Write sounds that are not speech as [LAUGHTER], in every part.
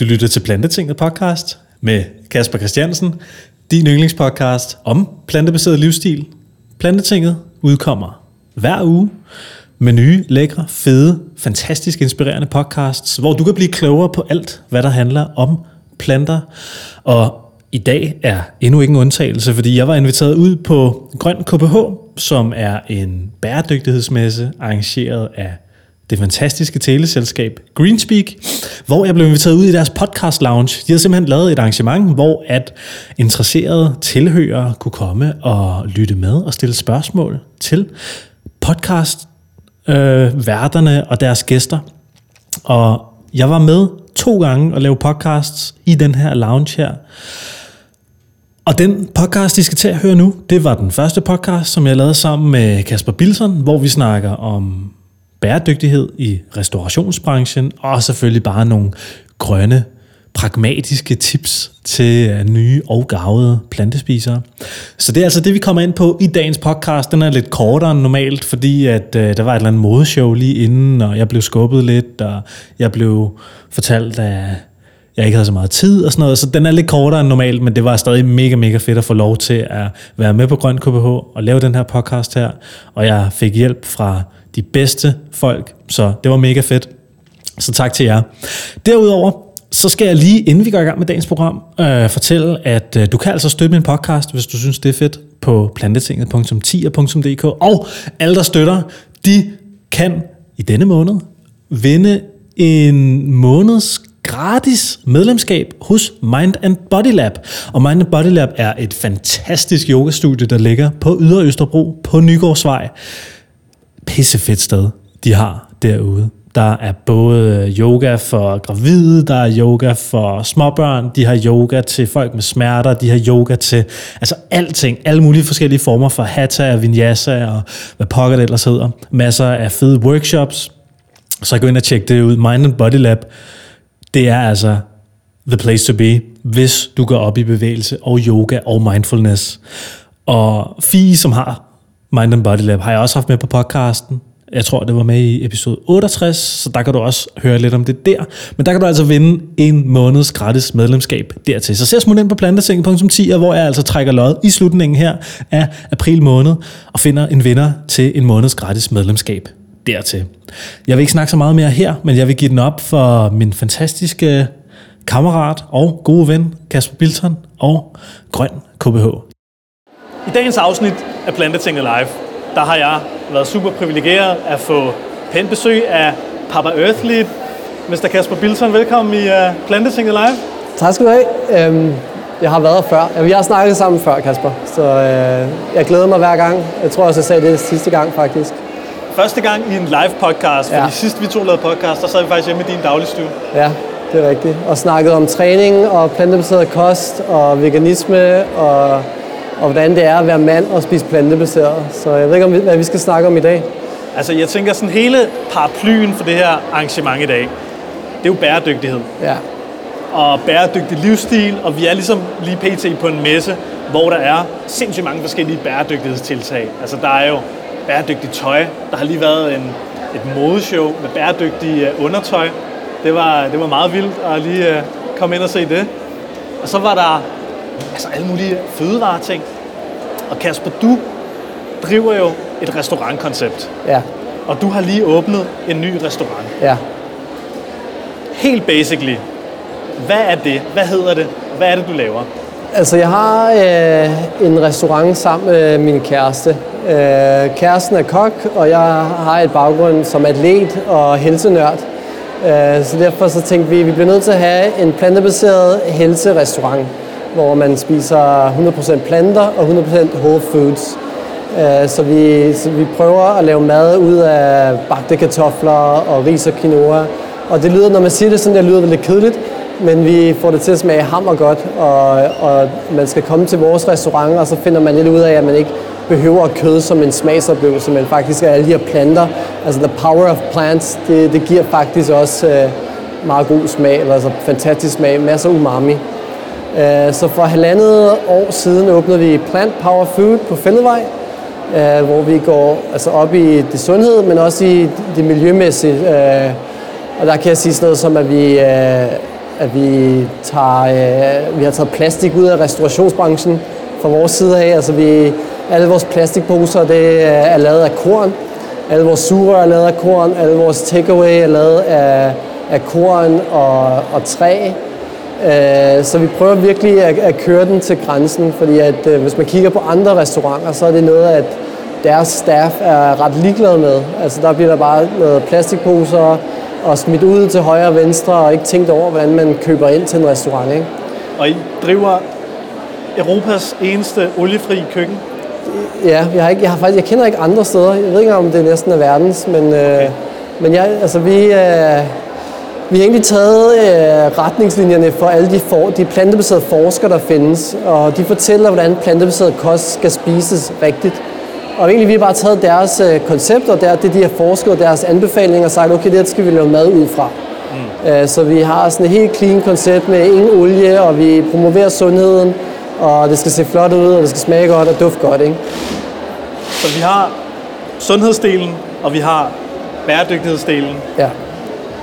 Du lytter til Plantetinget podcast med Kasper Christiansen, din yndlingspodcast om plantebaseret livsstil. Plantetinget udkommer hver uge med nye, lækre, fede, fantastisk inspirerende podcasts, hvor du kan blive klogere på alt, hvad der handler om planter. Og i dag er endnu ikke en undtagelse, fordi jeg var inviteret ud på Grøn KPH, som er en bæredygtighedsmesse arrangeret af det fantastiske teleselskab Greenspeak, hvor jeg blev inviteret ud i deres podcast lounge. De havde simpelthen lavet et arrangement, hvor at interesserede tilhørere kunne komme og lytte med og stille spørgsmål til podcast øh, værterne og deres gæster. Og jeg var med to gange og lave podcasts i den her lounge her. Og den podcast, I skal til at høre nu, det var den første podcast, som jeg lavede sammen med Kasper Bilson, hvor vi snakker om bæredygtighed i restaurationsbranchen, og selvfølgelig bare nogle grønne, pragmatiske tips til øh, nye og gavede plantespisere. Så det er altså det, vi kommer ind på i dagens podcast. Den er lidt kortere end normalt, fordi at øh, der var et eller andet modeshow lige inden, og jeg blev skubbet lidt, og jeg blev fortalt, at jeg ikke havde så meget tid og sådan noget, så den er lidt kortere end normalt, men det var stadig mega, mega fedt at få lov til at være med på Grøn KBH og lave den her podcast her, og jeg fik hjælp fra de bedste folk, så det var mega fedt. Så tak til jer. Derudover, så skal jeg lige, inden vi går i gang med dagens program, øh, fortælle, at øh, du kan altså støtte min podcast, hvis du synes, det er fedt, på plantetinget.10.dk. Og alle, der støtter, de kan i denne måned vinde en måneds gratis medlemskab hos Mind and Body Lab. Og Mind and Body Lab er et fantastisk yogastudie, der ligger på Ydre Østerbro på Nygårdsvej. Pissefedt sted, de har derude. Der er både øh, yoga for gravide, der er yoga for småbørn, de har yoga til folk med smerter, de har yoga til altså alting, alle mulige forskellige former for hatha og vinyasa og hvad pokker det ellers hedder. Masser af fede workshops. Så gå ind og tjek det ud. Mind and Body Lab det er altså the place to be, hvis du går op i bevægelse og yoga og mindfulness. Og Fie, som har Mind and Body Lab, har jeg også haft med på podcasten. Jeg tror, det var med i episode 68, så der kan du også høre lidt om det der. Men der kan du altså vinde en måneds gratis medlemskab dertil. Så se smut ind på plantesengen.10, hvor jeg altså trækker lod i slutningen her af april måned og finder en vinder til en måneds gratis medlemskab dertil. Jeg vil ikke snakke så meget mere her, men jeg vil give den op for min fantastiske kammerat og gode ven, Kasper Bilton og Grøn KBH. I dagens afsnit af Plantetinget Live, der har jeg været super privilegeret at få pænt besøg af Papa Earthly. Mr. Kasper Bilton, velkommen i uh, Plantetinget Live. Tak skal du have. Øhm, jeg har været før. Vi har snakket sammen før, Kasper, så øh, jeg glæder mig hver gang. Jeg tror også, jeg sagde det sidste gang, faktisk første gang i en live podcast, ja. fordi sidst vi to lavede podcast, der sad vi faktisk hjemme i din dagligstue. Ja, det er rigtigt. Og snakket om træning og plantebaseret kost og veganisme og, og hvordan det er at være mand og spise plantebaseret. Så jeg ved ikke, om vi, hvad vi skal snakke om i dag. Altså, jeg tænker sådan hele paraplyen for det her arrangement i dag, det er jo bæredygtighed. Ja. Og bæredygtig livsstil, og vi er ligesom lige pt. på en messe, hvor der er sindssygt mange forskellige bæredygtighedstiltag. Altså, der er jo bæredygtigt tøj. Der har lige været en, et modeshow med bæredygtig uh, undertøj. Det var, det var meget vildt at lige uh, komme ind og se det. Og så var der altså alle mulige fødevareting. Og Kasper, du driver jo et restaurantkoncept. Ja. Og du har lige åbnet en ny restaurant. Ja. Helt basically, hvad er det? Hvad hedder det? Hvad er det, du laver? Altså, jeg har øh, en restaurant sammen med min kæreste. Øh, kæresten er kok, og jeg har et baggrund som atlet og helsenørd. Øh, så derfor så tænkte vi, at vi bliver nødt til at have en plantebaseret helserestaurant, hvor man spiser 100% planter og 100% whole foods. Øh, så, vi, så vi prøver at lave mad ud af bagte kartofler og ris og quinoa. Og det lyder, når man siger det sådan, det lyder lidt kedeligt, men vi får det til at smage hammer godt, og, og man skal komme til vores restaurant, og så finder man lidt ud af, at man ikke behøver kød som en smagsoplevelse, men faktisk er alle de her planter, altså the power of plants, det, det giver faktisk også øh, meget god smag, eller altså fantastisk smag, masser af umami. Øh, så for halvandet år siden åbnede vi Plant Power Food på Fælledvej, øh, hvor vi går altså op i det sundhed, men også i det miljømæssige. Øh, og der kan jeg sige sådan noget som, at vi at vi, tager, vi har taget plastik ud af restaurationsbranchen fra vores side af. Altså vi, alle vores plastikposer det er lavet af korn. Alle vores sugerør er lavet af korn. Alle vores takeaway er lavet af, af korn og, og træ. Øh, så vi prøver virkelig at, at køre den til grænsen, fordi at, øh, hvis man kigger på andre restauranter, så er det noget, at deres staff er ret ligeglade med. Altså der bliver der bare noget plastikposer og smidt ud til højre og venstre, og ikke tænkt over, hvordan man køber ind til en restaurant. Ikke? Og I driver Europas eneste oliefri køkken? Ja, jeg, har ikke, jeg, har faktisk, jeg kender ikke andre steder. Jeg ved ikke, om det næsten er verdens, men, øh, okay. øh, men jeg, altså, vi, øh, vi har egentlig taget øh, retningslinjerne for alle de, for, de plantebaserede forskere, der findes, og de fortæller, hvordan plantebaseret kost skal spises rigtigt. Og egentlig vi har bare taget deres øh, koncepter, der, det de har forsket, og deres anbefalinger, og sagt, okay, det skal vi lave mad ud fra. Mm. Øh, så vi har sådan et helt clean koncept med ingen olie, og vi promoverer sundheden, og det skal se flot ud, og det skal smage godt og dufte godt. Ikke? Så vi har sundhedsdelen, og vi har bæredygtighedsdelen. Ja.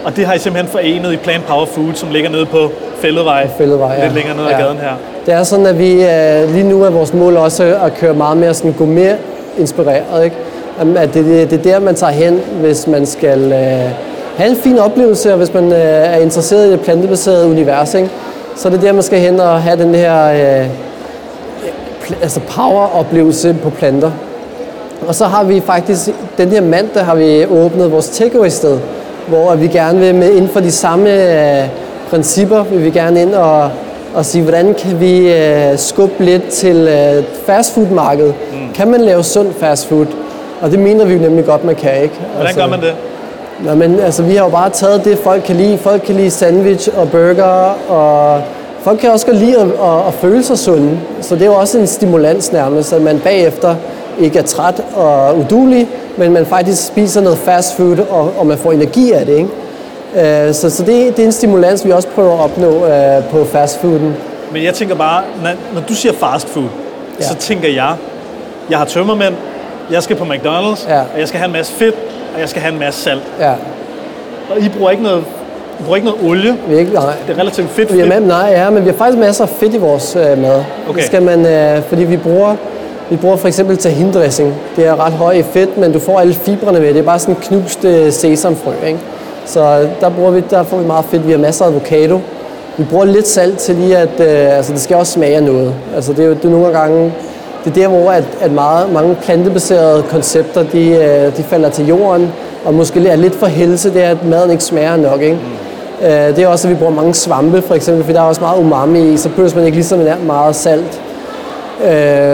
Og det har I simpelthen forenet i Plant Power Food, som ligger nede på Fælledvej, Fælledvej ja. lidt længere nede ja. ad gaden her. Det er sådan, at vi øh, lige nu er vores mål også at køre meget mere sådan gourmet inspireret. Ikke? At det, det, det er der, man tager hen, hvis man skal øh, have en fin oplevelse, og hvis man øh, er interesseret i det plantebaserede univers. Ikke? Så er det der, man skal hen og have den her øh, altså power-oplevelse på planter. Og så har vi faktisk, den her mandag har vi åbnet vores takeaway-sted, hvor vi gerne vil med inden for de samme øh, principper, vil vi gerne ind og, og sige, hvordan kan vi øh, skubbe lidt til øh, fastfood-markedet? Mm. Kan man lave sund fastfood? Og det mener vi jo nemlig godt, man kan, ikke? Hvordan altså, gør man det? Nå, men altså, vi har jo bare taget det, folk kan lide. Folk kan lide sandwich og burger, og folk kan også godt lide at, at, at føle sig sunde. Så det er jo også en stimulans nærmest, at man bagefter ikke er træt og udulig, men man faktisk spiser noget fast food, og, og man får energi af det. Ikke? Uh, så så det, det er en stimulans, vi også prøver at opnå uh, på fast fooden. Men jeg tænker bare, når, når du siger fast food, ja. så tænker jeg, jeg har tømmermænd, jeg skal på McDonald's, ja. og jeg skal have en masse fedt, og jeg skal have en masse salt. Ja. Og I bruger ikke noget vi bruger ikke noget olie. Vi ikke, nej. Det er relativt fedt. Vi er med, nej, ja, men vi har faktisk masser af fedt i vores øh, mad. Okay. Det skal man, øh, fordi vi bruger, vi bruger for eksempel tahindressing. Det er ret høj i fedt, men du får alle fibrene med. Det er bare sådan knust øh, sesamfrø. Ikke? Så der, bruger vi, der får vi meget fedt. Vi har masser af avocado. Vi bruger lidt salt til lige, at øh, altså, det skal også smage af noget. Altså, det er jo det er nogle gange det er der, hvor at, at meget, mange plantebaserede koncepter, de, øh, de falder til jorden, og måske er lidt for helse, det er, at maden ikke smager nok. Ikke? Mm. Det er også, at vi bruger mange svampe, for eksempel, for der er også meget umami i, så behøver man ikke lige så meget salt.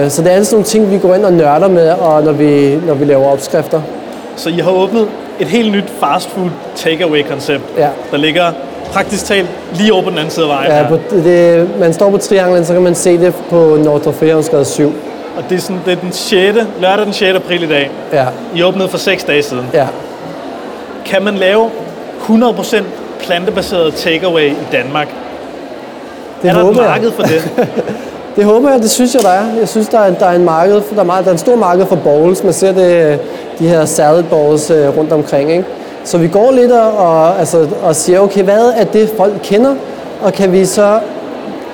Så det er alle sådan nogle ting, vi går ind og nørder med, og når vi, når vi laver opskrifter. Så I har åbnet et helt nyt fast food takeaway-koncept, ja. der ligger praktisk talt lige over på den anden side af vejen ja, på det, man står på trianglen, så kan man se det på Nordre Frihavnsgade 7. Og det er, sådan, det er den 6. lørdag den 6. april i dag. Ja. I åbnede for 6 dage siden. Ja. Kan man lave 100% plantebaseret takeaway i Danmark? Det er der et marked for det? [LAUGHS] det håber jeg, det synes jeg, der er. Jeg synes, der er, der er en marked, der er, meget, der er en stor marked for bowls. Man ser det, de her salad bowls øh, rundt omkring. Ikke? Så vi går lidt og, altså, og siger, okay, hvad er det, folk kender? Og kan vi så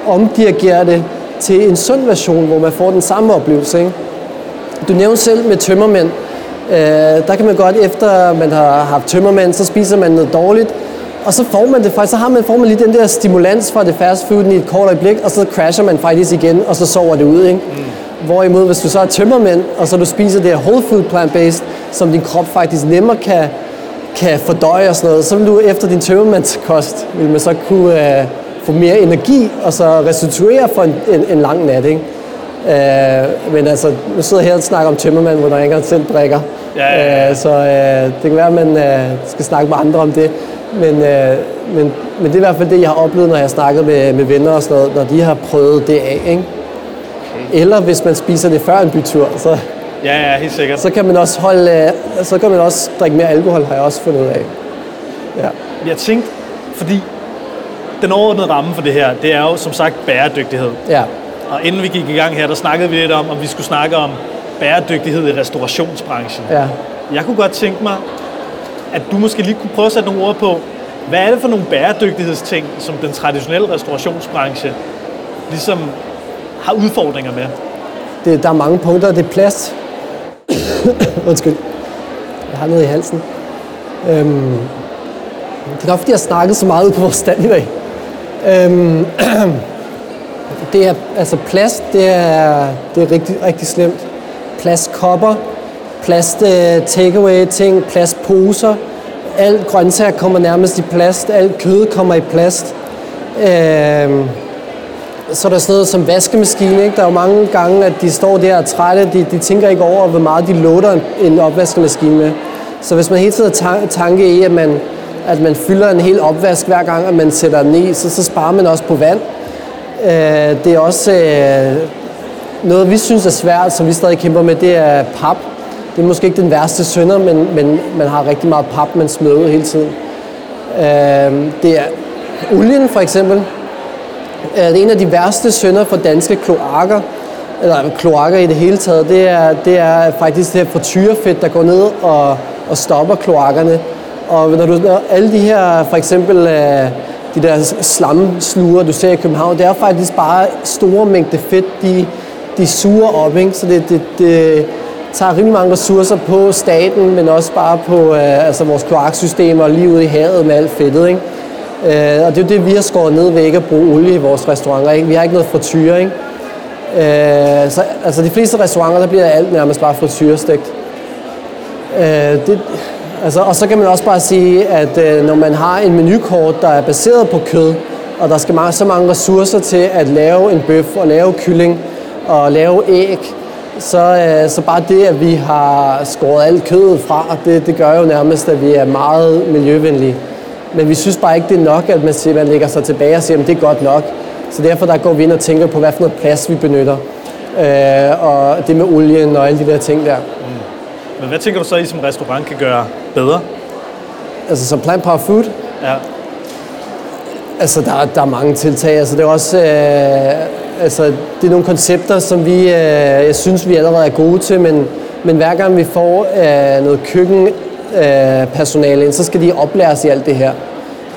omdirigere det til en sund version, hvor man får den samme oplevelse. Ikke? Du nævnte selv med tømmermænd. Øh, der kan man godt, efter man har haft tømmermænd, så spiser man noget dårligt, og så får man det faktisk, så har man, får man lige den der stimulans fra det fast food i et kort øjeblik, og så crasher man faktisk igen, og så sover det ud. Ikke? Mm. Hvorimod, hvis du så er tømmermænd, og så du spiser det her whole food plant-based, som din krop faktisk nemmere kan, kan fordøje og sådan noget, så vil du efter din tømmermandskost, vil man så kunne, øh, få mere energi, og så restituere for en, en, en lang nat. Ikke? Øh, men altså, nu sidder jeg her og snakker om tømmermand, hvor der ikke engang selv drikker. Ja, ja. Øh, så øh, det kan være, at man øh, skal snakke med andre om det. Men, øh, men, men det er i hvert fald det, jeg har oplevet, når jeg har snakket med, med venner og sådan noget, når de har prøvet det af. Ikke? Okay. Eller hvis man spiser det før en bytur, så, ja, ja, helt sikkert. så kan man også holde, øh, så kan man også drikke mere alkohol, har jeg også fundet ud af. Ja. Jeg tænkte, fordi den overordnede ramme for det her, det er jo som sagt bæredygtighed. Ja. Og inden vi gik i gang her, der snakkede vi lidt om, om vi skulle snakke om bæredygtighed i restaurationsbranchen. Ja. Jeg kunne godt tænke mig, at du måske lige kunne prøve at sætte nogle ord på, Hvad er det for nogle bæredygtighedsting, som den traditionelle restaurationsbranche ligesom har udfordringer med? Det, der er mange punkter. Det er plast. [COUGHS] Undskyld. Jeg har noget i halsen. Øhm, det er nok, fordi jeg har snakket så meget ud på vores stand i dag. Øhm, [COUGHS] det er, altså plast, det er, det er rigtig, rigtig slemt. Plastkopper, plast øh, takeaway ting, plastposer. Alt grøntsager kommer nærmest i plast, alt kød kommer i plast. Øhm, så er der sådan noget som vaskemaskine. Ikke? Der er jo mange gange, at de står der og trætte. De, de tænker ikke over, hvor meget de låter en, en opvaskemaskine med. Så hvis man hele tiden har tanke i, at man, at man fylder en hel opvask hver gang, at man sætter den i, så, så sparer man også på vand. Øh, det er også øh, noget, vi synes er svært, som vi stadig kæmper med, det er pap. Det er måske ikke den værste synder, men, men man har rigtig meget pap, man smider ud hele tiden. Øh, det er olien for eksempel. Øh, det er en af de værste synder for danske kloakker, eller kloakker i det hele taget, det er, det er faktisk det her frityrefedt, der går ned og, og stopper kloakkerne. Og når du når alle de her, for eksempel øh, de der slamsluger, du ser i København, det er faktisk bare store mængder fedt, de, de suger op. Ikke? Så det, det, det tager rimelig mange ressourcer på staten, men også bare på øh, altså vores kloaksystemer og lige ude i havet med alt fedtet. Ikke? Øh, og det er jo det, vi har skåret ned ved ikke at bruge olie i vores restauranter. Ikke? Vi har ikke noget frityre. Ikke? Øh, så, altså de fleste restauranter, der bliver alt nærmest bare frityrestegt. Øh, det, altså, og så kan man også bare sige, at øh, når man har en menukort, der er baseret på kød, og der skal meget, så mange ressourcer til at lave en bøf og lave kylling og lave æg, så, øh, så bare det, at vi har skåret alt kødet fra, det, det gør jo nærmest, at vi er meget miljøvenlige. Men vi synes bare ikke, det er nok, at man, siger, man lægger sig tilbage og siger, at det er godt nok. Så derfor der går vi ind og tænker på, hvad for noget plads vi benytter. Øh, og det med olien og alle de der ting der. Mm. Men hvad tænker du så, I som restaurant kan gøre bedre? Altså som Plant Power Food? Ja. Altså, der, der er mange tiltag. Altså, det er også... Øh, altså, det er nogle koncepter, som vi, øh, jeg synes, vi allerede er gode til, men, men hver gang vi får øh, noget køkkenpersonale øh, ind, så skal de oplæres i alt det her.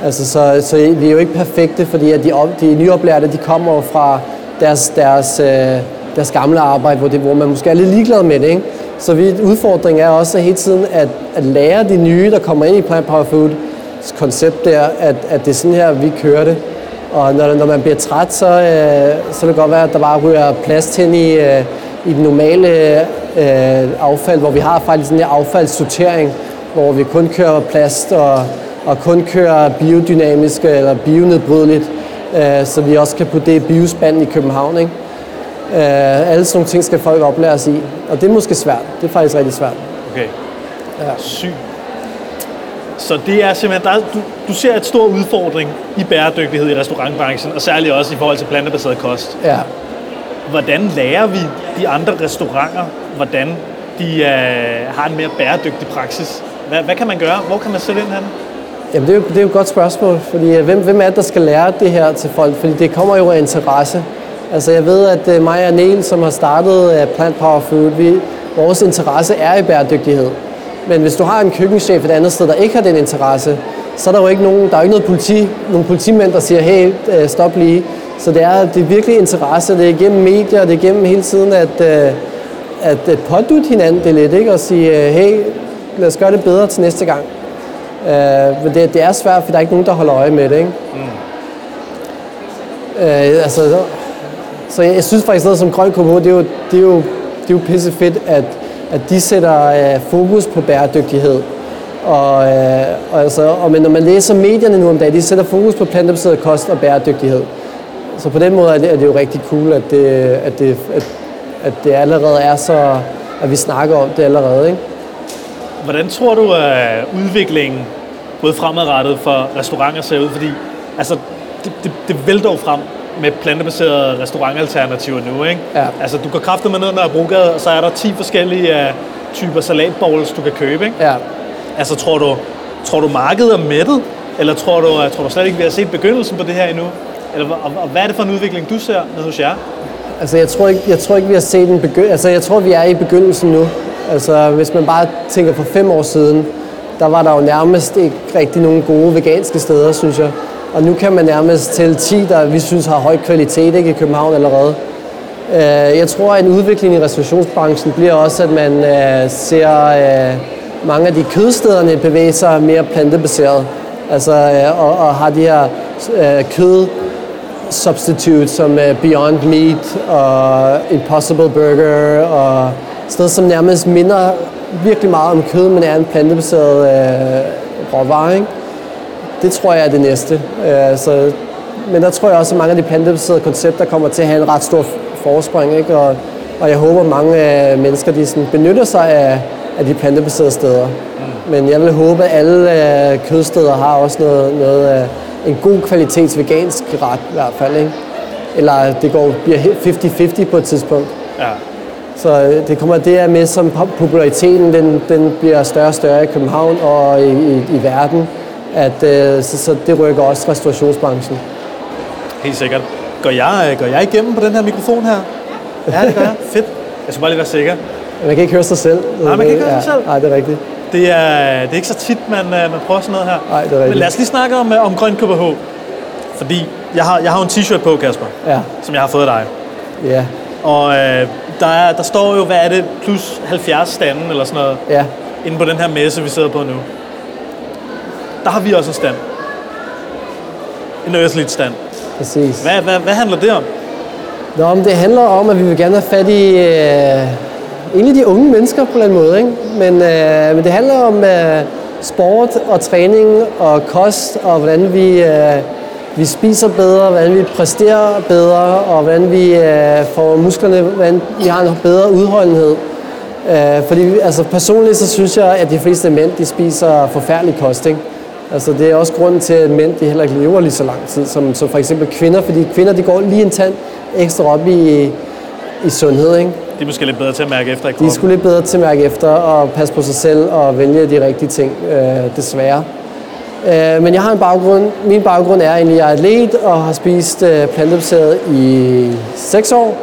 Altså, så, så vi er jo ikke perfekte, fordi at de, op, de nyoplærte, de kommer fra deres, deres, øh, deres gamle arbejde, hvor, det, hvor man måske er lidt ligeglad med det. Ikke? Så vi, udfordringen er også hele tiden at, at lære de nye, der kommer ind i Plant Power Food, koncept der, at, at det er sådan her, vi kører det. Og når, når man bliver træt, så, øh, så kan det godt være, at der bare ryger plads hen i, øh, i den normale øh, affald, hvor vi har faktisk sådan en affaldssortering, hvor vi kun kører plast og, og kun kører biodynamisk eller bionedbrydeligt, øh, så vi også kan putte det i biospanden i København. Ikke? Øh, alle sådan nogle ting skal folk oplæres i, og det er måske svært. Det er faktisk rigtig svært. Okay. Ja. Sygt. Så det er simpelthen, der, du, du ser et stor udfordring i bæredygtighed i restaurantbranchen, og særligt også i forhold til plantebaseret kost. Ja. Hvordan lærer vi de andre restauranter, hvordan de øh, har en mere bæredygtig praksis? Hvad, hvad kan man gøre? Hvor kan man sætte ind hen? Jamen, det er, jo, det er jo et godt spørgsmål, fordi øh, hvem, hvem er det, der skal lære det her til folk? Fordi det kommer jo af interesse. Altså, jeg ved, at uh, mig og Neil, som har startet uh, Plant Power Food, vi, vores interesse er i bæredygtighed. Men hvis du har en køkkenchef et andet sted, der ikke har den interesse, så er der jo ikke nogen, der er ikke noget politi, nogle politimænd, der siger, hey, stop lige. Så det er, det er virkelig interesse, det er gennem medier, det er gennem hele tiden at, at, at pådute hinanden det lidt, ikke? og sige, hey, lad os gøre det bedre til næste gang. Uh, men det, det er svært, for der er ikke nogen, der holder øje med det. Ikke? Mm. Uh, altså, så jeg, jeg synes faktisk noget som Grøn KH, det er jo, det er jo, det er jo pisse fedt, at, at de sætter øh, fokus på bæredygtighed. Og, øh, og, altså, og men når man læser medierne nu om dagen, de sætter fokus på plantebaseret kost og bæredygtighed. Så på den måde er det, er det jo rigtig cool, at det, at det, at, at det allerede er så, at vi snakker om det allerede. Ikke? Hvordan tror du, at udviklingen både fremadrettet for restauranter ser ud? Fordi altså, det, det, det vælter jo frem med plantebaserede restaurantalternativer nu, ikke? Ja. Altså, du kan kræfte med ned når Brugade, og så er der 10 forskellige uh, typer salatbowls, du kan købe, ikke? Ja. Altså, tror du, tror du markedet er mættet? Eller tror du, uh, tror du slet ikke, vi har set begyndelsen på det her endnu? Eller, og, og hvad er det for en udvikling, du ser nede hos jer? Altså, jeg tror ikke, jeg tror ikke vi har set en begyndelse. Altså, jeg tror, vi er i begyndelsen nu. Altså, hvis man bare tænker for fem år siden, der var der jo nærmest ikke rigtig nogen gode veganske steder, synes jeg. Og nu kan man nærmest tælle 10, der vi synes har høj kvalitet ikke, i København allerede. Øh, jeg tror, at en udvikling i restaurationsbranchen bliver også, at man øh, ser øh, mange af de kødstederne bevæge sig mere plantebaseret. Altså, og, og har de her kød substitute som Beyond Meat og Impossible Burger og steder, som nærmest minder virkelig meget om kød, men er en plantebaseret øh, råvare. Ikke? Det tror jeg er det næste. Uh, så, men der tror jeg også, at mange af de plantebaserede koncepter kommer til at have en ret stor forspring. Ikke? Og, og jeg håber, at mange uh, mennesker de sådan, benytter sig af, af de plantebaserede steder. Mm. Men jeg vil håbe, at alle uh, kødsteder har også noget, noget en god kvalitets vegansk ret i hvert fald. Ikke? Eller det går, bliver 50-50 på et tidspunkt. Ja. Så øh, det kommer det er med, som pop- populariteten den, den bliver større og større i København og i, i, i verden, at øh, så, så det rykker også restaurationsbranchen. Helt sikkert. Går jeg, øh, går jeg igennem på den her mikrofon her? [LAUGHS] Ja, det gør jeg. Fedt. Jeg skal bare lige være sikker. Man kan ikke høre sig selv. Nej, man kan ikke høre sig selv. Nej, det er rigtigt. Det er, det er ikke så tit, man, øh, man prøver sådan noget her. Nej, det er rigtigt. Men lad os lige snakke om, øh, om Grøn KBH. Fordi jeg har, jeg har en t-shirt på, Kasper, Ja, som jeg har fået af dig. ja, Og øh, der, er, der står jo, hvad er det, plus 70 standen eller sådan noget, ja. inde på den her messe, vi sidder på nu. Der har vi også en stand. En Earthlit stand. Præcis. Hvad, hvad, hvad handler det om? Nå, men det handler om, at vi vil gerne have fat i øh, egentlig de unge mennesker på en eller anden måde. Ikke? Men, øh, men det handler om øh, sport og træning og kost og hvordan vi, øh, vi spiser bedre, hvordan vi præsterer bedre og hvordan vi øh, får musklerne, hvordan vi har en bedre udholdenhed. Øh, fordi altså, personligt så synes jeg, at de fleste mænd de spiser forfærdelig kost. Ikke? Altså, det er også grunden til, at mænd de heller ikke lever lige så lang tid som, som for eksempel kvinder, fordi kvinder de går lige en tand ekstra op i, i sundhed. Ikke? De er måske lidt bedre til at mærke efter i De kroppen. er sgu lidt bedre til at mærke efter og passe på sig selv og vælge de rigtige ting, øh, desværre. Øh, men jeg har en baggrund. Min baggrund er egentlig, at jeg er atlet og har spist øh, plantebaseret i 6 år.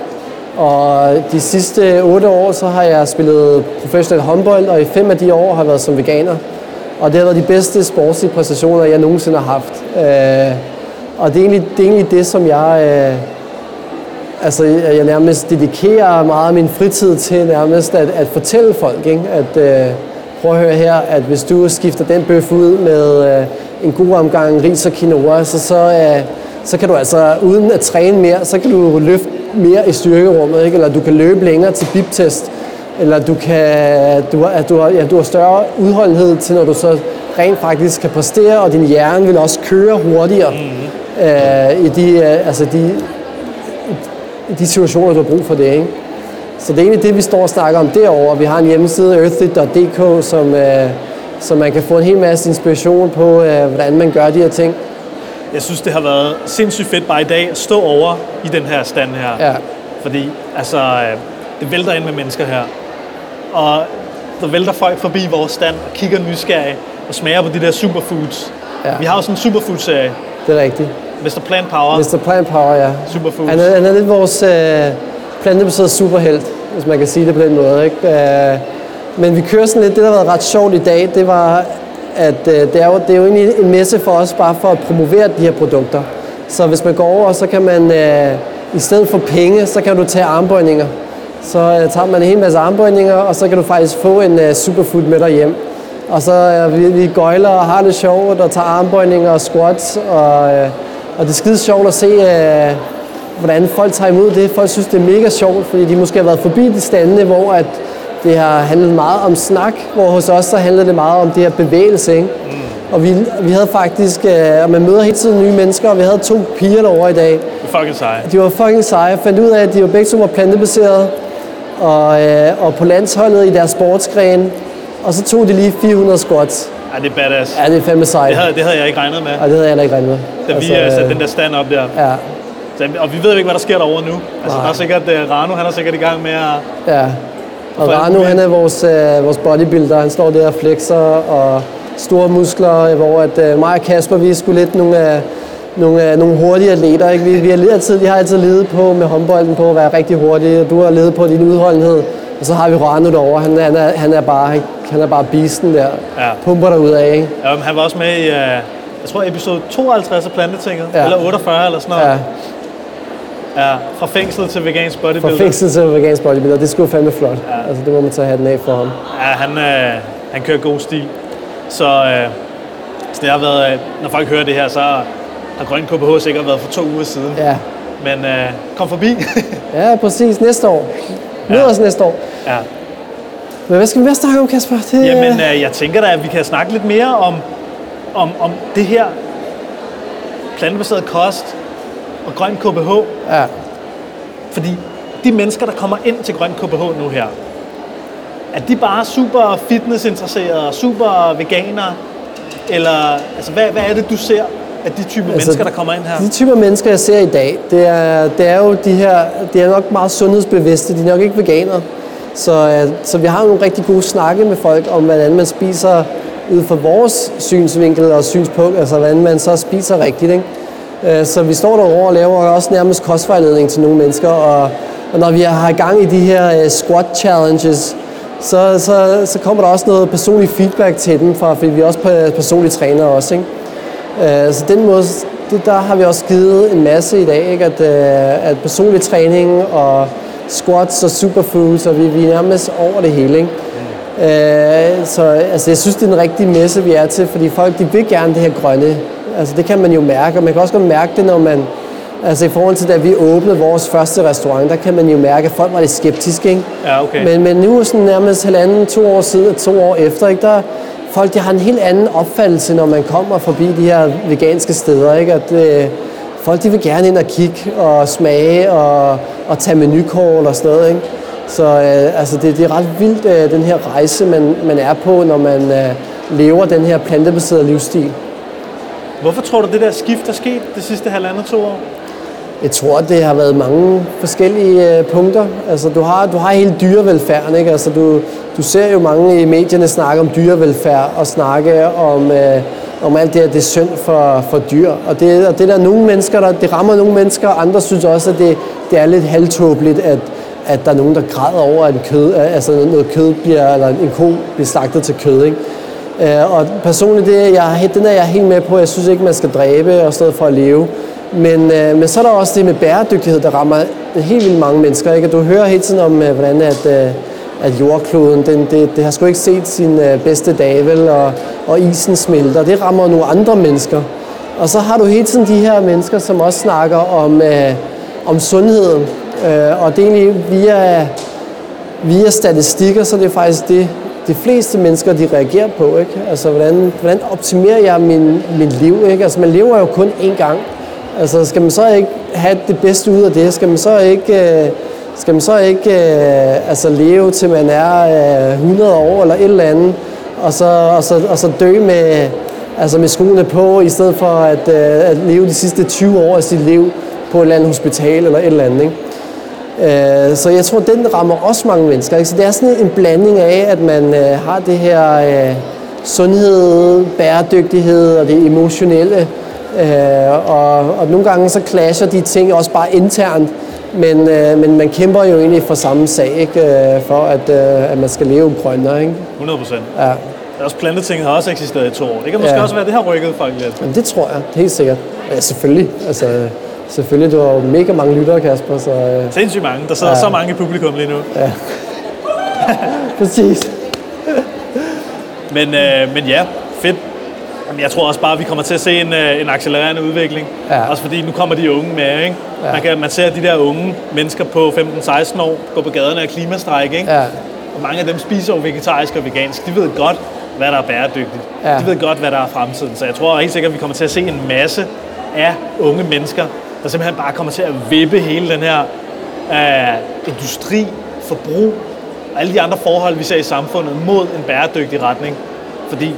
Og de sidste 8 år, så har jeg spillet professionel håndbold, og i fem af de år har jeg været som veganer. Og det har været de bedste sportslige præstationer, jeg nogensinde har haft. Øh, og det er, egentlig, det er egentlig det, som jeg... Øh, altså, jeg nærmest dedikerer meget af min fritid til nærmest at, at fortælle folk, ikke? at øh, prøv at høre her, at hvis du skifter den bøf ud med øh, en god omgang ris og quinoa, så, så, øh, så kan du altså, uden at træne mere, så kan du løfte mere i styrkerummet, ikke? eller du kan løbe længere til biptest, eller du, kan, du, har, at du, har, ja, du har større udholdenhed til, når du så rent faktisk kan præstere, og din hjerne vil også køre hurtigere mm. øh, i de, øh, altså de, de situationer, du har brug for det. Ikke? Så det er egentlig det, vi står og snakker om derovre. Vi har en hjemmeside, earthit.dk, som, øh, så man kan få en hel masse inspiration på, øh, hvordan man gør de her ting. Jeg synes, det har været sindssygt fedt bare i dag at stå over i den her stand her. Ja. Fordi altså, øh, det vælter ind med mennesker her. Og der vælter folk forbi vores stand og kigger nysgerrigt og smager på de der superfoods. Ja. Vi har jo sådan en superfood-serie. Det er rigtigt. Mr. Plant Power, Mr. Plant Power, ja. Superfoods. Han er, han er lidt vores øh, plantebaserede superhelt, hvis man kan sige det på den måde. Ikke? Øh, men vi kører sådan lidt, det der har været ret sjovt i dag, det var, at øh, det, er jo, det er jo egentlig en messe for os, bare for at promovere de her produkter. Så hvis man går over, så kan man, øh, i stedet for penge, så kan du tage armbøjninger. Så øh, tager man en hel masse armbøjninger, og så kan du faktisk få en øh, superfood med dig hjem. Og så øh, vi, vi gøjler og har det sjovt, og tager armbøjninger og squats, og, øh, og det er skide sjovt at se, øh, hvordan folk tager imod det. Folk synes, det er mega sjovt, fordi de måske har været forbi de stande, hvor at det har handlet meget om snak, hvor hos os så handlede det meget om det her bevægelse. Ikke? Mm. Og vi, vi havde faktisk, øh, og man møder hele tiden nye mennesker, og vi havde to piger derovre i dag. Det er fucking seje. De var fucking seje. Jeg fandt ud af, at de var begge to var plantebaserede, og, øh, og på landsholdet i deres sportsgren. Og så tog de lige 400 squats. Ja, det er badass. Ja, det er fandme sejt. Det havde, det havde jeg ikke regnet med, Og det havde jeg heller ikke regnet med. da vi Altså, øh, satte øh, den der stand op der. Ja, Så, og vi ved ikke, hvad der sker derovre nu. Altså, Nej. der er sikkert, uh, Rano, han er sikkert i gang med at... ja. Og Rano, han er vores, øh, vores bodybuilder. Han står der og flexer og store muskler, hvor at, øh, mig og Kasper, vi sgu lidt nogle, øh, nogle, øh, nogle hurtige atleter. Ikke? Vi, vi, har altid, vi har altid ledet på med håndbolden på at være rigtig hurtige, og du har ledet på din udholdenhed. Og så har vi Rano derovre. Han, han, er, han er bare, han Han er bare beasten der. Ja. Pumper der ud af, ikke? Ja, han var også med i, uh, jeg tror, episode 52 af Plantetinget, Ja. eller 48 eller sådan noget. Ja, Ja, fra fængsel til vegansk fra bodybuilder. fængsel til vegansk bodybuilder. Det skulle fandme flot. Ja. Altså, det må man tage hatten af for ham. Ja, han, øh, han kører god stil. Så, øh, så det har været, øh, når folk hører det her, så har Grøn KBH sikkert været for to uger siden. Ja. Men øh, kom forbi. [LAUGHS] ja, præcis. Næste år. Mød Ja. os næste år. ja. Men hvad skal vi mere snakke om, Kasper? Det, Jamen, øh, jeg tænker da, at vi kan snakke lidt mere om, om, om det her plantebaseret kost og grøn KBH. Ja. Fordi de mennesker, der kommer ind til Grøn KBH nu her, er de bare super fitnessinteresserede og super veganere? Eller altså, hvad, hvad er det, du ser af de typer altså, mennesker, der kommer ind her? De typer mennesker, jeg ser i dag, det er, det er jo de her, det er nok meget sundhedsbevidste, de er nok ikke veganere. Så, øh, så vi har nogle rigtig gode snakke med folk om, hvordan man spiser ud fra vores synsvinkel og synspunkt, altså hvordan man så spiser rigtigt. Ikke? Øh, Så vi står derovre og laver også nærmest kostvejledning til nogle mennesker, og, og når vi har gang i de her øh, squat challenges, så, så, så kommer der også noget personlig feedback til dem, fra, fordi vi er også pe- personlige trænere også. Ikke? Øh, Så den måde, det, der har vi også givet en masse i dag, ikke? At, øh, at personlig træning og squats og superfoods, og vi, vi er nærmest over det hele. Ikke? Øh, så altså, jeg synes, det er den rigtige messe, vi er til, fordi folk de vil gerne det her grønne. Altså, det kan man jo mærke, og man kan også godt mærke det, når man... Altså i forhold til da vi åbnede vores første restaurant, der kan man jo mærke, at folk var lidt skeptiske. Ikke? Ja, okay. Men, men nu sådan nærmest halvanden, to år siden, to år efter, ikke, der folk de har en helt anden opfattelse, når man kommer forbi de her veganske steder. Ikke? At, øh, folk de vil gerne ind og kigge og smage og, og tage menukort og sådan noget. Ikke? Så øh, altså det, det er ret vildt, øh, den her rejse, man, man er på, når man øh, lever den her plantebaserede livsstil. Hvorfor tror du, det der skift er sket de sidste halvandet to år? Jeg tror, det har været mange forskellige øh, punkter. Altså, du har, du har hele dyrevelfærden, ikke? Altså, du, du ser jo mange i medierne snakke om dyrevelfærd og snakke om, øh, om alt det her, det er synd for, for dyr. Og det, og det der nogle mennesker, der, det rammer nogle mennesker, og andre synes også, at det, det er lidt halvtåbeligt, at, at der er nogen, der græder over, at en kød, øh, altså noget kød bliver, eller en ko bliver slagtet til kød, ikke? Øh, og personligt, det, er jeg, den er jeg helt med på. Jeg synes ikke, man skal dræbe og stedet for at leve. Men, øh, men så er der også det med bæredygtighed, der rammer helt vildt mange mennesker. Ikke? Og du hører hele tiden om, øh, hvordan at, øh, at jordkloden, den, det, det har sgu ikke set sin øh, bedste dag, vel? Og, og isen smelter. Det rammer nogle andre mennesker. Og så har du hele tiden de her mennesker, som også snakker om, øh, om sundheden. Øh, og det er egentlig via, via statistikker, så det er faktisk det, de fleste mennesker, de reagerer på. Ikke? Altså, hvordan, hvordan optimerer jeg min, min liv? Ikke? Altså, man lever jo kun én gang. Altså, skal man så ikke have det bedste ud af det? Skal man så ikke, øh, skal man så ikke øh, altså, leve til man er øh, 100 år eller et eller andet, og så, og så, og så dø med, altså med skoene på, i stedet for at, øh, at leve de sidste 20 år af sit liv på et eller andet hospital eller et eller andet. Ikke? Øh, Så jeg tror, den rammer også mange mennesker. Ikke? Så det er sådan en blanding af, at man øh, har det her øh, sundhed, bæredygtighed og det emotionelle. Øh, og, og nogle gange så clasher de ting også bare internt, men, øh, men man kæmper jo egentlig for samme sag, ikke? Øh, for at, øh, at man skal leve grønnere. Ikke? 100 procent. Ja. Også plantetinget har også eksisteret i to år. Det kan måske Ja. også være, at det har rykket folk lidt. Men det tror jeg, helt sikkert. Ja, selvfølgelig. Altså, selvfølgelig, du har jo mega mange lyttere, Kasper, så øh, Sindssygt mange. Der sidder Ja. så mange i publikum lige nu. [LAUGHS] præcis. Men, øh, men ja, fedt. Jamen, jeg tror også bare, at vi kommer til at se en, øh, en accelererende udvikling. Ja. Også fordi nu kommer de unge med, ikke? Ja. Man, kan, man ser de der unge mennesker på 15-16 år gå på gaderne af klimastræk, ikke? Ja. Og mange af dem spiser jo vegetarisk og vegansk. De ved godt, hvad der er bæredygtigt. Ja. De ved godt, hvad der er fremtiden. Så jeg tror helt sikkert, at vi kommer til at se en masse af unge mennesker, der simpelthen bare kommer til at vippe hele den her øh, industri, forbrug og alle de andre forhold, vi ser i samfundet mod en bæredygtig retning. Fordi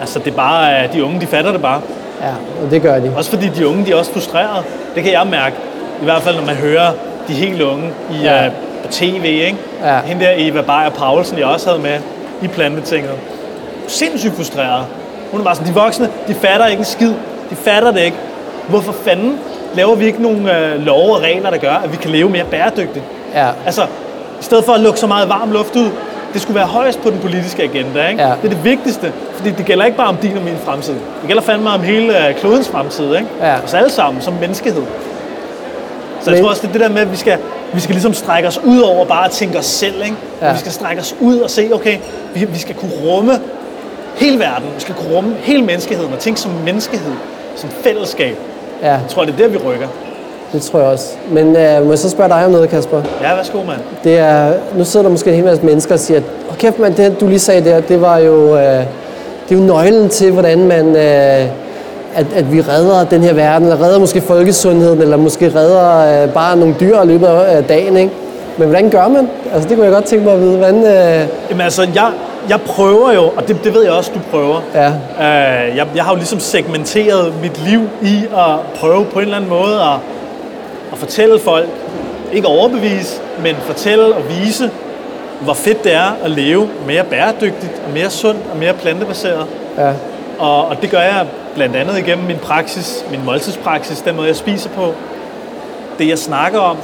altså, det er bare, øh, de unge, de fatter det bare. Ja, og det gør de. Også fordi de unge, de er også frustrerede. Det kan jeg mærke. I hvert fald, når man hører de helt unge i, Ja. uh, på tv, ikke? Ja. Hende der Eva Bayer Paulsen, jeg også havde med i Plantetinget. Sindssygt frustreret. Hun er bare sådan, de voksne, de fatter ikke en skid. De fatter det ikke. Hvorfor fanden laver vi ikke nogle uh, love og regler, der gør, at vi kan leve mere bæredygtigt? Ja. Altså, i stedet for at lukke så meget varm luft ud, det skulle være højst på den politiske agenda. Ikke? Ja. Det er det vigtigste, fordi det gælder ikke bare om din og min fremtid. Det gælder fandme om hele øh, klodens fremtid. Ikke? Ja. Os alle sammen som menneskehed. Så jeg tror også, det er det der med, at vi skal, vi skal ligesom strække os ud over bare at tænke os selv. Ikke? Ja. Vi skal strække os ud og se, okay, vi, vi skal kunne rumme hele verden. Vi skal kunne rumme hele menneskeheden og tænke som menneskehed, som fællesskab. Ja, Jeg tror, det er der, vi rykker. Det tror jeg også. Men øh, må jeg så spørge dig om noget, Kasper? Ja, værsgo, mand. Det er, nu sidder der måske en hel masse mennesker og siger, at kæft mand, det du lige sagde der, det var jo, øh, det er jo nøglen til, hvordan man, øh, at, at vi redder den her verden, eller redder måske folkesundheden, eller måske redder øh, bare nogle dyr i løbet af dagen, ikke? Men hvordan gør man? Altså, det kunne jeg godt tænke mig at vide. Hvordan, øh, Jamen altså, jeg, jeg prøver jo, og det, det ved jeg også, du prøver. ja, Øh, jeg, jeg har jo ligesom segmenteret mit liv i at prøve på en eller anden måde at, at fortælle folk, ikke overbevise, men fortælle og vise, hvor fedt det er at leve mere bæredygtigt, og mere sundt og mere plantebaseret. ja, Og, og det gør jeg blandt andet igennem min praksis, min måltidspraksis, den måde jeg spiser på, det jeg snakker om,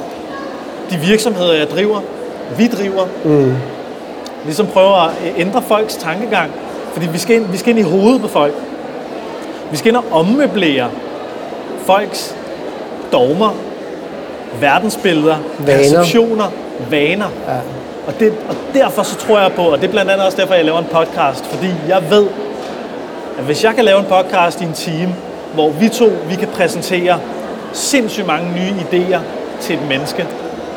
de virksomheder jeg driver, vi driver, mm. ligesom prøver at ændre folks tankegang, fordi vi skal, ind, vi skal ind i hovedet på folk. Vi skal ind og ommøblere folks dogmer, verdensbilleder, Vaner. perceptioner, vaner. ja, Og, det, og derfor så tror jeg på, og det er blandt andet også derfor, jeg laver en podcast, fordi jeg ved, at hvis jeg kan lave en podcast i en time, hvor vi to vi kan præsentere sindssygt mange nye idéer til et menneske,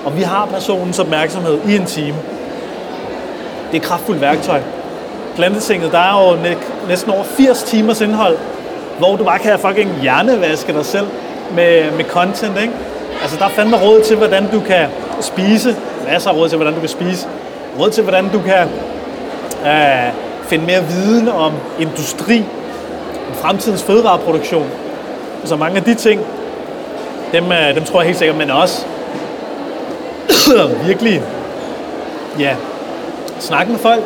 og vi har personens opmærksomhed i en time, det er et kraftfuldt værktøj. Plantetinget, der er jo næ- næsten over 80 timers indhold, hvor du bare kan fucking hjernevaske dig selv med, med content, ikke? Altså, der er fandme råd til, hvordan du kan spise. Masser af råd til, hvordan du kan spise. Råd til, hvordan du kan øh, finde mere viden om industri, om fremtidens fødevareproduktion. Så mange af de ting, dem, øh, dem tror jeg helt sikkert, men også [COUGHS] virkelig, ja, snakke med folk,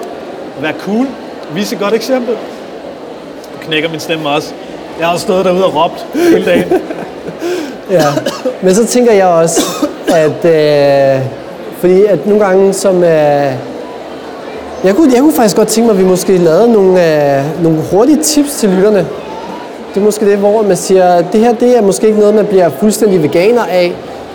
være cool, vise et godt eksempel. Nu knækker min stemme også. Jeg har stået derude og råbt hele dagen. [LAUGHS] ja. Men så tænker jeg også, at øh, fordi at nogle gange som... Øh, jeg, kunne, jeg kunne faktisk godt tænke mig, at vi måske lavede nogle, øh, nogle hurtige tips til lytterne. Det er måske det, hvor man siger, at det her det er måske ikke noget, man bliver fuldstændig veganer af,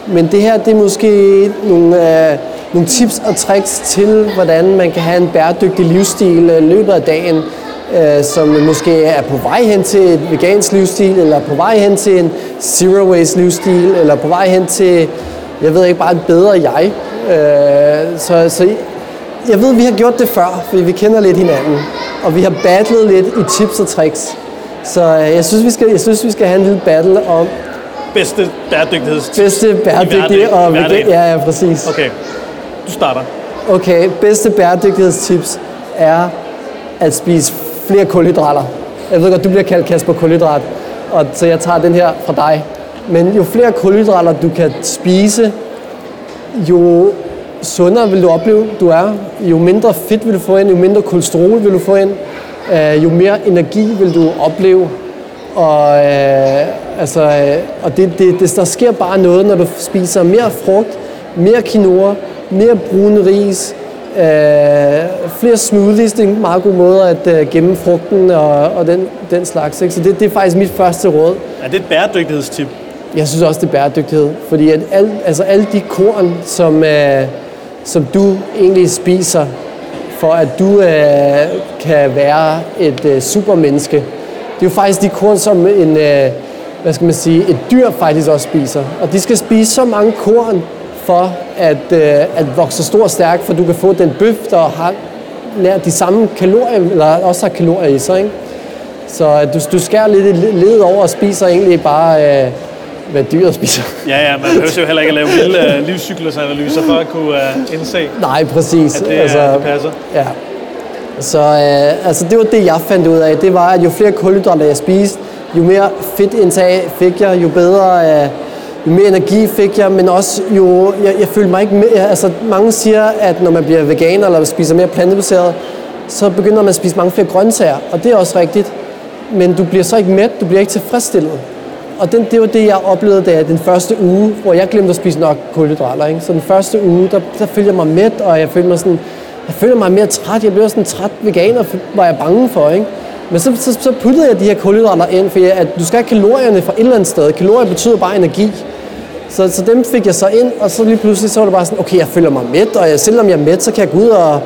men det her det er måske nogle, øh, nogle tips og tricks til, hvordan man kan have en bæredygtig livsstil øh, i løbet af dagen, øh, som måske er på vej hen til et vegansk livsstil, eller på vej hen til en zero waste livsstil, eller på vej hen til, jeg ved ikke, bare et bedre jeg. Øh, så, så jeg ved, at vi har gjort det før, fordi vi kender lidt hinanden, og vi har battlet lidt i tips og tricks. Så øh, jeg synes, vi skal, jeg synes, vi skal have en lille battle om Bedste bæredygtighedstips bedste bæredygtige og Hverdagen. Ja, ja, præcis. Okay, du starter. Okay, bedste bæredygtighedstips er at spise flere kulhydrater. Jeg ved godt, du bliver kaldt Kasper Kulhydrat, og så jeg tager den her fra dig. Men jo flere kulhydrater du kan spise, jo sundere vil du opleve, du er. Jo mindre fedt vil du få ind, jo mindre kolesterol vil du få ind, øh, jo mere energi vil du opleve. Og, øh, altså, øh, og det, det, det, der sker bare noget, når du spiser mere frugt, mere quinoa, mere brune ris, øh, flere smoothies. Det er en meget god måde at øh, gemme frugten og, og den, den slags. Ikke? Så det, det er faktisk mit første råd. Er det et bæredygtighedstip? Jeg synes også, det er bæredygtighed. Fordi at al, altså alle de korn, som, øh, som du egentlig spiser, for at du øh, kan være et øh, supermenneske, det er jo faktisk de korn, som en, øh, hvad skal man sige, et dyr faktisk også spiser. Og de skal spise så mange korn for at, øh, at vokse stor og stærk, for du kan få den bøf, der har nær de samme kalorier, eller også har kalorier i sig. Ikke? Så øh, du, du skærer lidt ledet over og spiser egentlig bare, øh, hvad dyret spiser. [LAUGHS] Ja, ja, man behøver jo heller ikke at lave vilde uh, livscyklusanalyser for at kunne uh, indse, Nej, præcis. at det, altså, det passer. Ja. Så øh, altså det var det, jeg fandt ud af. Det var, at jo flere kulhydrater jeg spiste, jo mere fedtindtag fik jeg, jo bedre, øh, jo mere energi fik jeg, men også jo, jeg, jeg følte mig ikke med, altså mange siger, at når man bliver veganer eller spiser mere plantebaseret, så begynder man at spise mange flere grøntsager, og det er også rigtigt. Men du bliver så ikke mæt, du bliver ikke tilfredsstillet. Og den, det var det, jeg oplevede da den første uge, hvor jeg glemte at spise nok kulhydrater. Ikke? Så den første uge, der, der følte jeg mig mæt, og jeg følte mig sådan, jeg føler mig mere træt. Jeg blev sådan en træt veganer, var jeg bange for, ikke? Men så, så, så puttede jeg de her kulhydrater ind, for at du skal have kalorierne fra et eller andet sted. Kalorier betyder bare energi. Så, så dem fik jeg så ind, og så lige pludselig så var det bare sådan, okay, jeg føler mig mæt, og jeg, selvom jeg er mæt, så kan jeg gå ud og,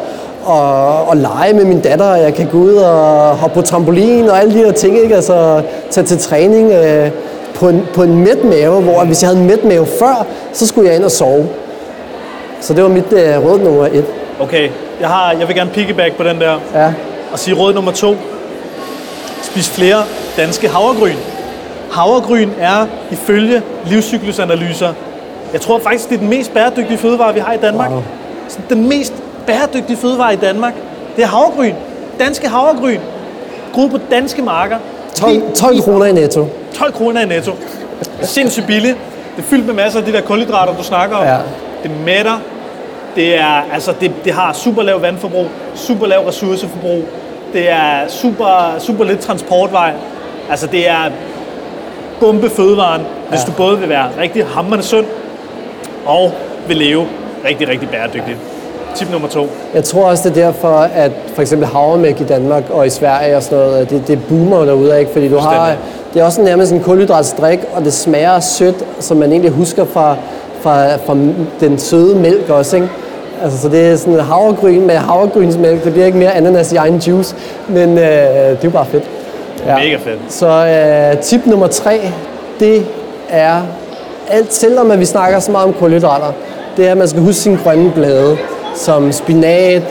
og, og lege med min datter, og jeg kan gå ud og hoppe på trampolin og alle de her ting, ikke? Altså tage til træning øh, på, en, på en mæt mave, hvor hvis jeg havde en mæt mave før, så skulle jeg ind og sove. Så det var mit øh, råd nummer et. Okay, jeg, har, jeg vil gerne piggyback på den der. Ja. Og sige råd nummer to. Spis flere danske havregryn. Havregryn er ifølge livscyklusanalyser, jeg tror faktisk, det er den mest bæredygtige fødevare, vi har i Danmark. Wow. Så den mest bæredygtige fødevare i Danmark, det er havregryn. Danske havregryn. Groet på danske marker. 12, 12 kroner i netto. 12 kroner i netto. Sindssygt billigt. Det er fyldt med masser af de der kulhydrater, du snakker om. Ja. Det mætter. Det, er, altså det, det har super lav vandforbrug, super lav ressourceforbrug. Det er super, super lidt transportvej. Altså det er bombe fødevaren, hvis Ja. du både vil være rigtig hammerende sund og vil leve rigtig, rigtig bæredygtigt. Tip nummer to. Jeg tror også, det er derfor, at for eksempel havremælk i Danmark og i Sverige og sådan noget, det, det boomer derude, ikke? Fordi du har, det er også nærmest en kulhydratsdrik, og det smager sødt, som man egentlig husker fra, fra, fra den søde mælk også, ikke? Altså, så det er sådan havregryn med havregrynsmælk. Det bliver ikke mere ananas i egen juice, men øh, det er jo bare fedt. Ja. Mega fedt. Så øh, tip nummer tre, det er, alt selvom at vi snakker så meget om kulhydrater, det er, at man skal huske sine grønne blade, som spinat,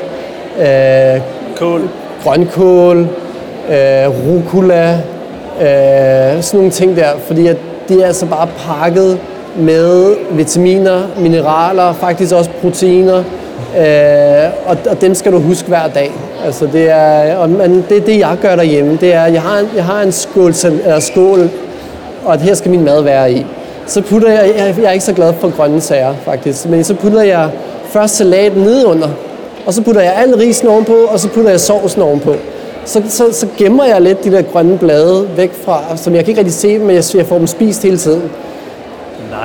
øh, Cool. grønkål, øh, rucola, øh, sådan nogle ting der, fordi at det er altså bare pakket med vitaminer, mineraler, faktisk også proteiner, øh, og, og dem skal du huske hver dag. Altså det er, og man, det det, jeg gør derhjemme. Det er, jeg har en, jeg har en skål, eller skål, og her skal min mad være i. Så putter jeg, jeg, jeg er ikke så glad for grønne sager faktisk, men så putter jeg først salaten nedunder, og så putter jeg al risen ovenpå, og så putter jeg sovsen ovenpå. Så, så, så gemmer jeg lidt de der grønne blade væk fra, som jeg kan ikke rigtig se, men jeg, jeg får dem spist hele tiden.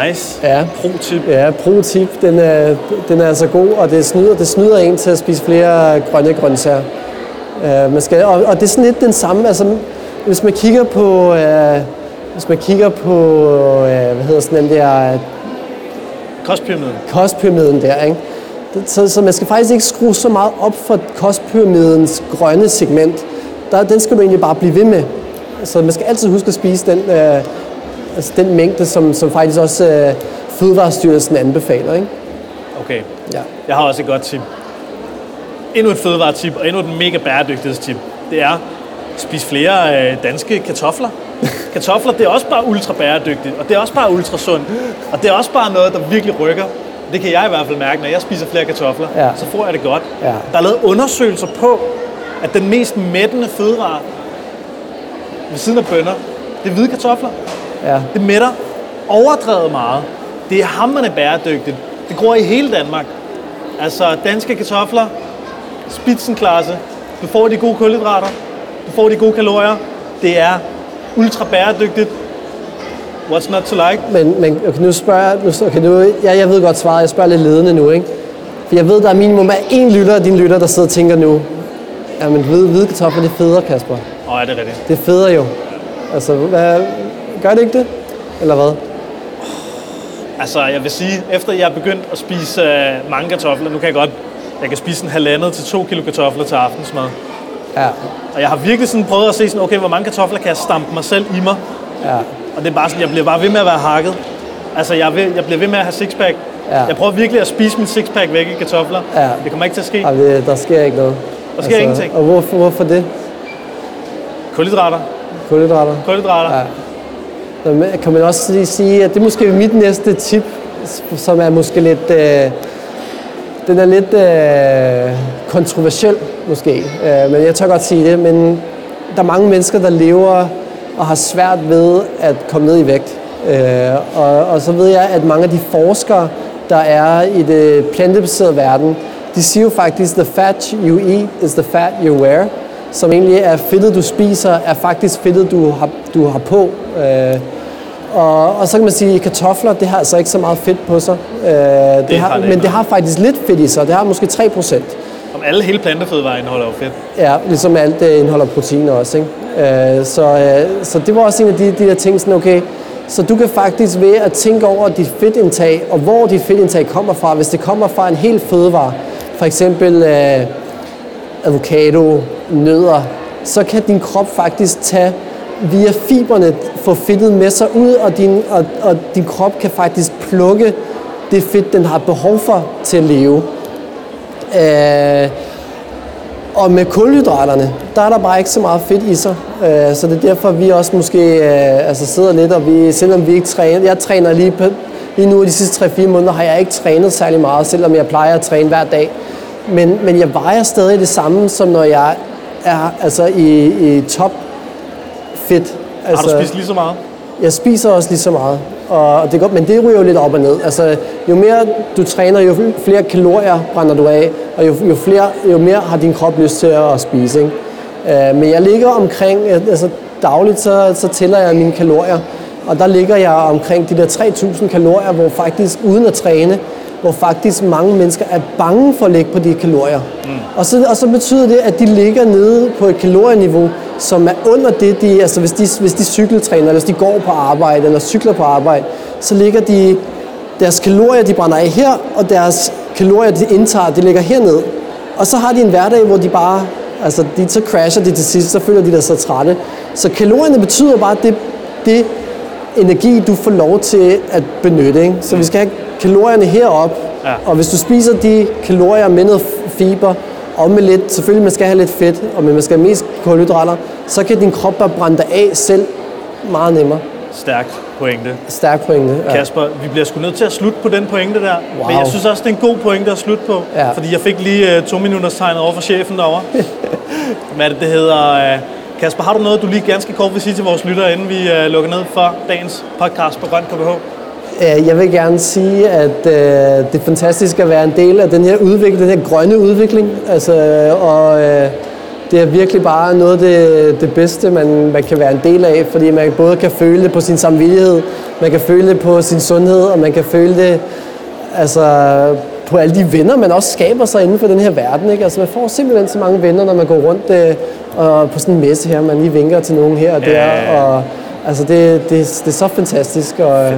Nice. Ja. Pro-tip. Ja, pro-tip, den er, den er altså god, og det snyder, det snyder en til at spise flere grønne grøntsager. Uh, man skal, og, og det er sådan lidt den samme, altså hvis man kigger på, uh, hvis man kigger på, uh, hvad hedder sådan den der Kostpyramiden. kostpyramiden der, ikke? Det- Så, så man skal faktisk ikke skrue så meget op for kostpyramidens grønne segment. Der, den skal du egentlig bare blive ved med. Så man skal altid huske at spise den, øh, altså den mængde, som, som faktisk også øh, Fødevarestyrelsen anbefaler. Ikke? Okay. Ja. Jeg har også et godt tip. Endnu et fødevaretip, og endnu et mega bæredygtighedstip. Det er, spis flere øh, danske kartofler. [LAUGHS] Kartofler, det er også bare ultra bæredygtigt, og det er også bare ultra sundt. Og det er også bare noget, der virkelig rykker. Det kan jeg i hvert fald mærke, når jeg spiser flere kartofler, Ja. så får jeg det godt. Ja. Der er lavet undersøgelser på, at den mest mættende fødevare ved siden af bønner, det er hvide kartofler. Ja. Det mætter overdrevet meget. Det er hammerne bæredygtigt. Det gror i hele Danmark. Altså danske kartofler, spidsenklasse. Du får de gode kulhydrater. Du får de gode kalorier. Det er ultra bæredygtigt. What's not to like? Men, men okay, nu spørger jeg, nu, okay, nu, ja, jeg ved godt svaret, jeg spørger lidt ledende nu, ikke? For jeg ved, der er minimum af én lytter af dine lytter, der sidder og tænker nu, jamen hvide, hvide kartofler, det er federe, Kasper. Åh, oh, er det rigtigt? Det er federe jo. Altså, hvad, gør det ikke det? Eller hvad? Altså, jeg vil sige, efter jeg er begyndt at spise uh, mange kartofler, nu kan jeg godt, jeg kan spise en halvandet til to kilo kartofler til aftensmad. Ja, Og jeg har virkelig sådan prøvet at se sådan, okay, hvor mange kartofler kan jeg stampe mig selv i mig? ja, Og det er bare sådan, jeg bliver bare ved med at være hakket. Altså, jeg, ved, jeg bliver ved med at have sixpack. Ja. Jeg prøver virkelig at spise min sixpack væk i kartofler. Ja. Det kommer ikke til at ske. Det, der sker ikke noget. Altså, Der sker ingenting. Og hvorfor, hvorfor det? Kulhydrater. Kulhydrater? Kulhydrater. Ja. Kan man også lige sige, at det er måske mit næste tip, som er måske lidt... Øh, den er lidt øh, kontroversiel, måske. Øh, men jeg tør godt sige det. Men der er mange mennesker, der lever og har svært ved at komme ned i vægt. Øh, og, og så ved jeg, at mange af de forskere, der er i det plantebaserede verden, de siger jo faktisk, the fat you eat is the fat you wear. Som egentlig er fedtet, du spiser, er faktisk fedtet, du har, du har på. Øh, og, og så kan man sige, at kartofler, det har altså ikke så meget fedt på sig. Øh, det har har, det men det har faktisk lidt fedt i sig. Det har måske 3 procent. Om alle hele plantefødevarer indeholder jo fedt. Ja, ligesom alt det indeholder protein også. Ikke? Øh, så, øh, så det var også en af de, de der ting, sådan okay, så du kan faktisk ved at tænke over dit fedtindtag, og hvor dit fedtindtag kommer fra, hvis det kommer fra en hel fødevare, for eksempel øh, avocado, nødder, så kan din krop faktisk tage via fiberne få fedtet med sig ud, og din, og, og din krop kan faktisk plukke det fedt, den har behov for til at leve. Øh, og med kulhydraterne, der er der bare ikke så meget fedt i sig. Øh, så det er derfor, vi også måske øh, altså sidder lidt, og vi, selvom vi ikke træner, jeg træner lige, på, lige nu de sidste 3-4 måneder, har jeg ikke trænet særlig meget, selvom jeg plejer at træne hver dag. Men, men jeg vejer stadig det samme, som når jeg er altså i, i top fedt. Altså, Har du spist lige så meget? Jeg spiser også lige så meget, og det er godt, men det ryger jo lidt op og ned. Altså, jo mere du træner, jo flere kalorier brænder du af, og jo, jo, flere, jo mere har din krop lyst til at spise. Ikke? Uh, men jeg ligger omkring, altså dagligt så, så tæller jeg mine kalorier, og der ligger jeg omkring de der 3.000 kalorier, hvor faktisk uden at træne, hvor faktisk mange mennesker er bange for at ligge på de kalorier. Mm. Og, så, og så betyder det, at de ligger nede på et kalorieniveau, som er under det, de, altså hvis de, hvis de cykeltræner, eller hvis de går på arbejde, eller cykler på arbejde, så ligger de, deres kalorier, de brænder af her, og deres kalorier, de indtager, de ligger hernede. Og så har de en hverdag, hvor de bare, altså de, så crasher de til sidst, så føler de sig så trætte. Så kalorierne betyder bare, det, det energi, du får lov til at benytte. Ikke? Så vi skal have kalorierne herop, ja. og hvis du spiser de kalorier med noget fiber, og med lidt, selvfølgelig man skal have lidt fedt, og man skal have mest kulhydrater, så kan din krop bare brænde dig af selv meget nemmere. Stærkt pointe. Stærk pointe, ja. Kasper, vi bliver sgu nødt til at slutte på den pointe der. Wow. Men jeg synes også, det er en god pointe at slutte på. Ja. Fordi jeg fik lige uh, to minutters tegnet over for chefen derovre. [LAUGHS] Hvad det, det hedder? Uh, Kasper, har du noget, du lige ganske kort vil sige til vores lyttere, inden vi uh, lukker ned for dagens podcast på Grøn KBH? Jeg vil gerne sige, at øh, det er fantastisk at være en del af den her udvikling, den her grønne udvikling. Altså, og øh, det er virkelig bare noget af det, det bedste, man, man kan være en del af, fordi man både kan føle det på sin samvittighed, man kan føle det på sin sundhed, og man kan føle det altså, på alle de venner, man også skaber sig inden for den her verden. Ikke? Altså, man får simpelthen så mange venner, når man går rundt øh, og på sådan en messe her, man lige vinker til nogen her og der. Og, altså, det, det, det er så fantastisk. Og,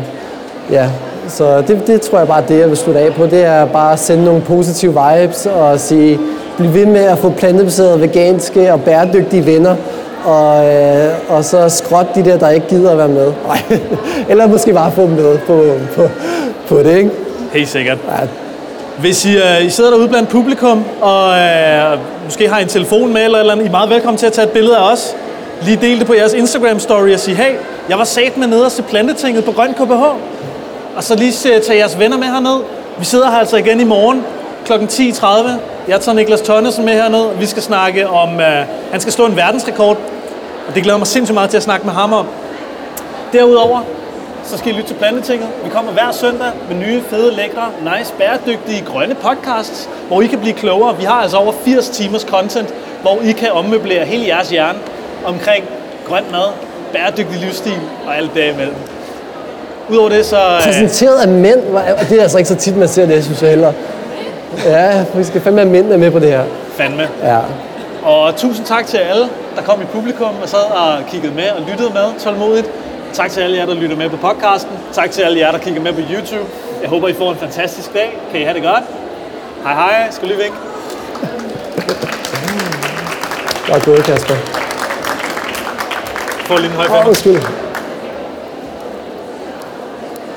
Ja, så det, det tror jeg bare, det jeg vil slutte af på. Det er bare at sende nogle positive vibes og sige, bliv ved med at få plantebaserede, veganske og bæredygtige venner. Og, øh, og så skråt de der, der ikke gider at være med. [LAUGHS] Eller måske bare få dem med på, på, på det, ikke? Helt sikkert. Ja. Hvis I, uh, I sidder derude blandt publikum, og uh, måske har en telefon med eller, eller andet, I er meget velkommen til at tage et billede af os. Lige del det på jeres Instagram-story og sige, hey, jeg var sat med nederst til plantetinget på Grøn KBH og så lige øh, tage jeres venner med herned. Vi sidder her altså igen i morgen kl. 10.30. Jeg tager Niklas Tønnesen med herned. Vi skal snakke om, øh, han skal slå en verdensrekord, og det glæder mig sindssygt meget til at snakke med ham om. Derudover, så skal I lytte til Plantetinget. Vi kommer hver søndag med nye, fede, lækre, nice, bæredygtige, grønne podcasts, hvor I kan blive klogere. Vi har altså over 80 timers content, hvor I kan ommøblere hele jeres hjerne omkring grøn mad, bæredygtig livsstil og alt det imellem. Udover det, så... Øh, Præsenteret af mænd, det er altså ikke så tit, man ser det, synes jeg heller. Ja, vi skal fandme have mændene med på det her. Fandme. Ja. Og tusind tak til alle, der kom i publikum og sad og kiggede med og lyttede med tålmodigt. Tak til alle jer, der lytter med på podcasten. Tak til alle jer, der kigger med på YouTube. Jeg håber, I får en fantastisk dag. Kan I have det godt? Hej hej. Skal lige vinke? Godt gået, Kasper. Få lige en høj undskyld.